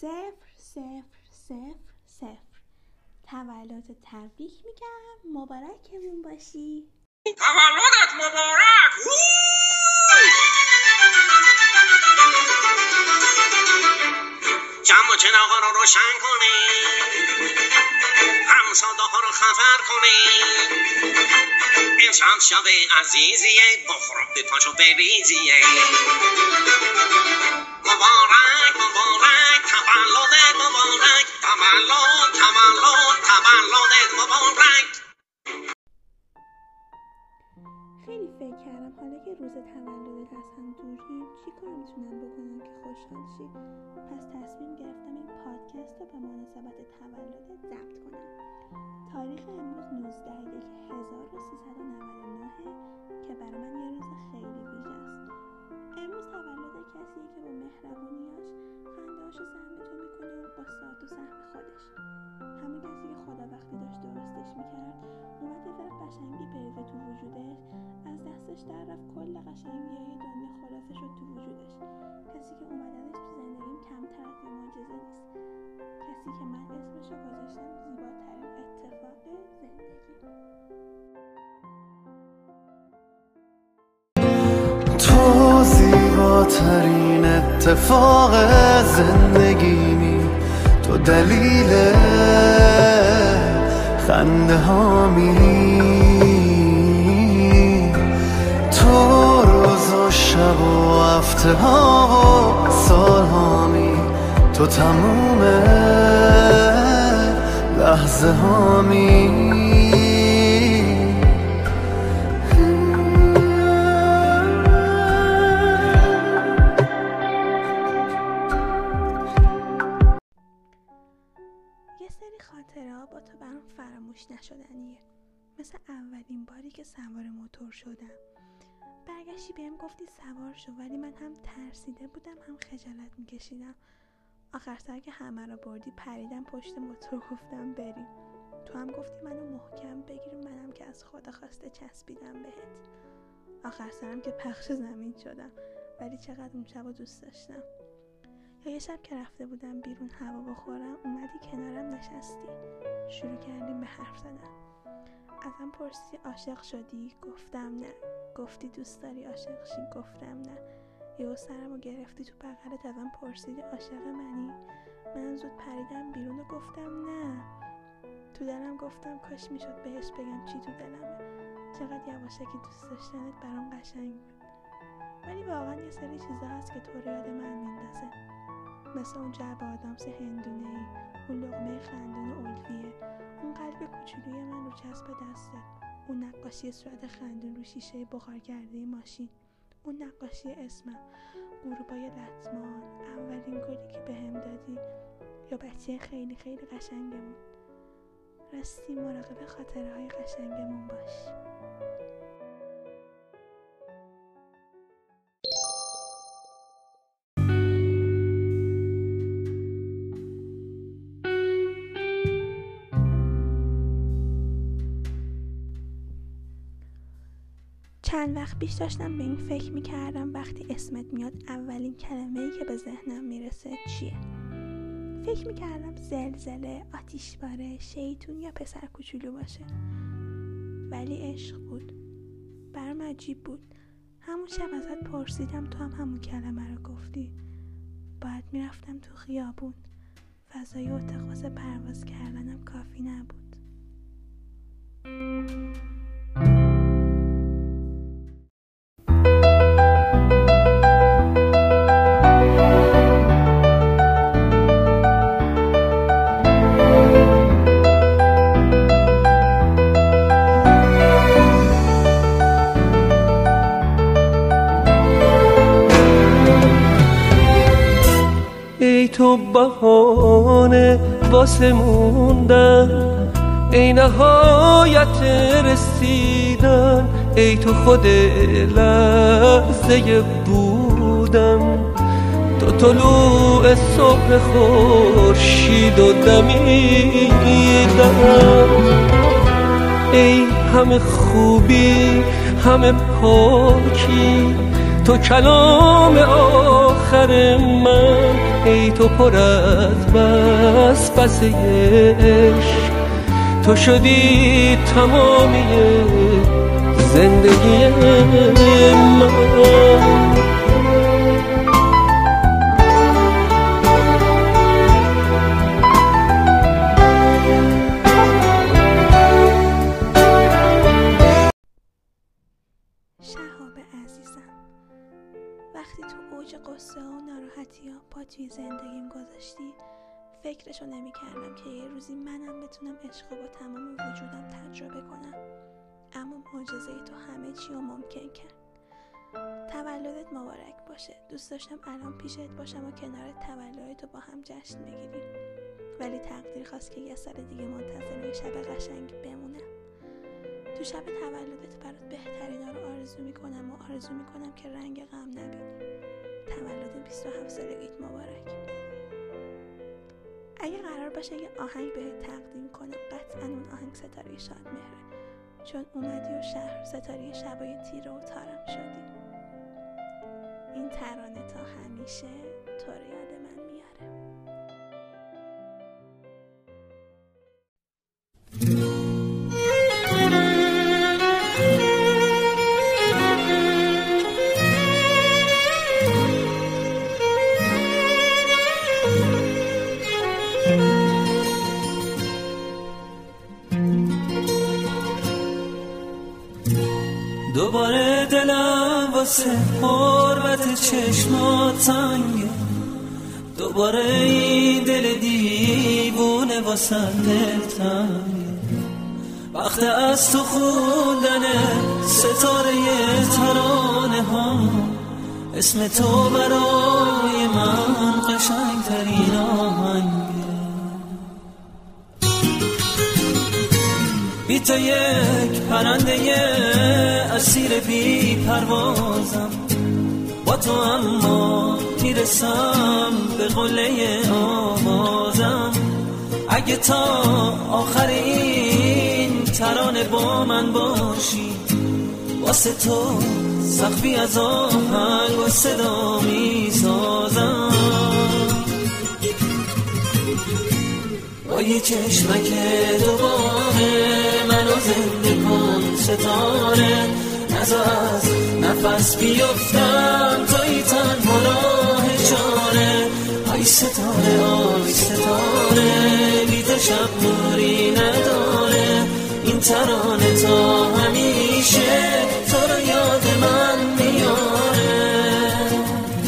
صفر صفر صفر صفر. تولد تبریک میگم. مبارکمون باشی. تولدت مبارک. جمع چراغا رو روشن کنی. همساده ها رو خبر کنی. امشب شب عزیزیه. بخور به پاشو بریزیه. خیلی فکر کردم حالا که روز تولدت از هم دوریم چی کار می‌تونم بکنم که خوشحال شی؟ پس تصمیم گرفتم این پادکست رو به مناسبت تولدت ضبط کنم. تاریخ امروز 19 یک 1399 که برای من یه روز خیلی ویژه است. امروز تولد کسیه که با مهربونیاش خندهاشو سهم تو می‌کنه با ساعت و سهم دستش در رفت. کل قشنگی های دنیا خلاصه شد تو وجودش. کسی که اومدنش تو زندگیم کمتر از معجزه نیست. کسی که من اسمشو گذاشتم زیباترین اتفاق زندگی. تو زیباترین اتفاق زندگیمی. تو دلیل خنده هامی شب و هفته ها و سال هامی تو تموم لحظه هامی یه سری خاطره ها با تو برام فراموش نشدنیه. مثل اولین باری که سوار موتور شدم. برگشتی بهم گفتی سوار شو ولی من هم ترسیده بودم هم خجالت میکشیدم. آخر سر که همه رو بردی پریدم پشت موتور گفتم بریم. تو هم گفتی منو محکم بگیر منم که از خدا خواسته چسبیدم بهت. آخر سرم که پخش زمین شدم ولی چقدر اون شب دوست داشتم. یا یه شب که رفته بودم بیرون هوا بخورم اومدی کنارم نشستی. شروع کردیم به حرف زدن. ازم پرسی عاشق شدی؟ گفتم نه. گفتی دوست داری عاشق شی؟ گفتم نه. یهو سرمو گرفتی تو بغلت ازم پرسیدی عاشق منی؟ من زود پریدم بیرون و گفتم نه. تو دلم گفتم کاش می‌شد بهش بگم چی تو دلمه. چقدر یواشکی دوست داشتنت برام قشنگ بود. ولی واقعا یه سری چیزا هست که تو رو یاد من میندازه. مثل اون جعب آدامس هندونه ای اون لغمه خندون الفیه اون قلب کوچولوی من رو چسب دستت اون نقاشی صورت خندون رو شیشه بخار کرده ماشین. اون نقاشی اسمم غروبای دستمان اولین گلی که بهم دادی. یا بچه خیلی خیلی قشنگمون. راستی مراقب خاطره های قشنگمون باش. چند وقت پیش داشتم به این فکر می‌کردم وقتی اسمت میاد اولین کلمه ای که به ذهنم می‌رسه چیه؟ فکر می‌کردم زلزله آتیشباره شیطون یا پسر کوچولو باشه. ولی عشق بود. برام عجیب بود. همون شب ازت پرسیدم تو هم همون کلمه رو گفتی. باید می‌رفتم تو خیابون. فضای اتاق واسه پرواز کردنم کافی نبود. تو بهانه واسه موندن. ای نهایت رسیدن. ای تو خود لحظه بودن. تو طلوع صبح خورشید و دمیدن. ای همه خوبی همه پاکی. تو کلام آخر من. ای تو پر از بس عشق. تو شدی تمامی زندگی من. قصه و ناراحتی ها پا توی زندگیم گذاشتی فکرشو نمی کردم که یه روزی منم بتونم عشق با تمام وجودم تجربه کنم. اما معجزه تو همه چی رو ممکن کرد. تولدت مبارک باشه. دوست داشتم الان پیشت باشم و کنار تولدتو با هم جشن بگیریم. ولی تقدیر خواست که یه سال دیگه منتظر این شب قشنگ بمونم. تو شب تولدت برات بهترینا رو آرزو می‌کنم و آرزو می‌کنم که رنگ غم نبینی. 27 سالگیت مبارک. اگه قرار باشه یه آهنگ بهت تقدیم کنم قطعا اون آهنگ ستاره شاد مهره. چون اومدی و شهر ستاره شبای تیره و تارم شدی. این ترانه تا همیشه واسه حرمت چشمات تنگه دوباره این دل دیوونه واسه دل وقت از تو خوندن ستاره ترانه ها. اسم تو برای من قشنگ ترین تو یک پرنده اسیر بی پروازم. با تو اما می‌رسم به قله آوازم. اگه تا آخر این ترانه با من باشی واسه تو سخفی از آهنگ و صدا می‌سازم یه چشمک دوباره منو زنده کن ستاره. نزا از نفس بیفتم توی تنها راه چاره. آی ستاره آی ستاره بیت شب نوری نداره. این ترانه تا همیشه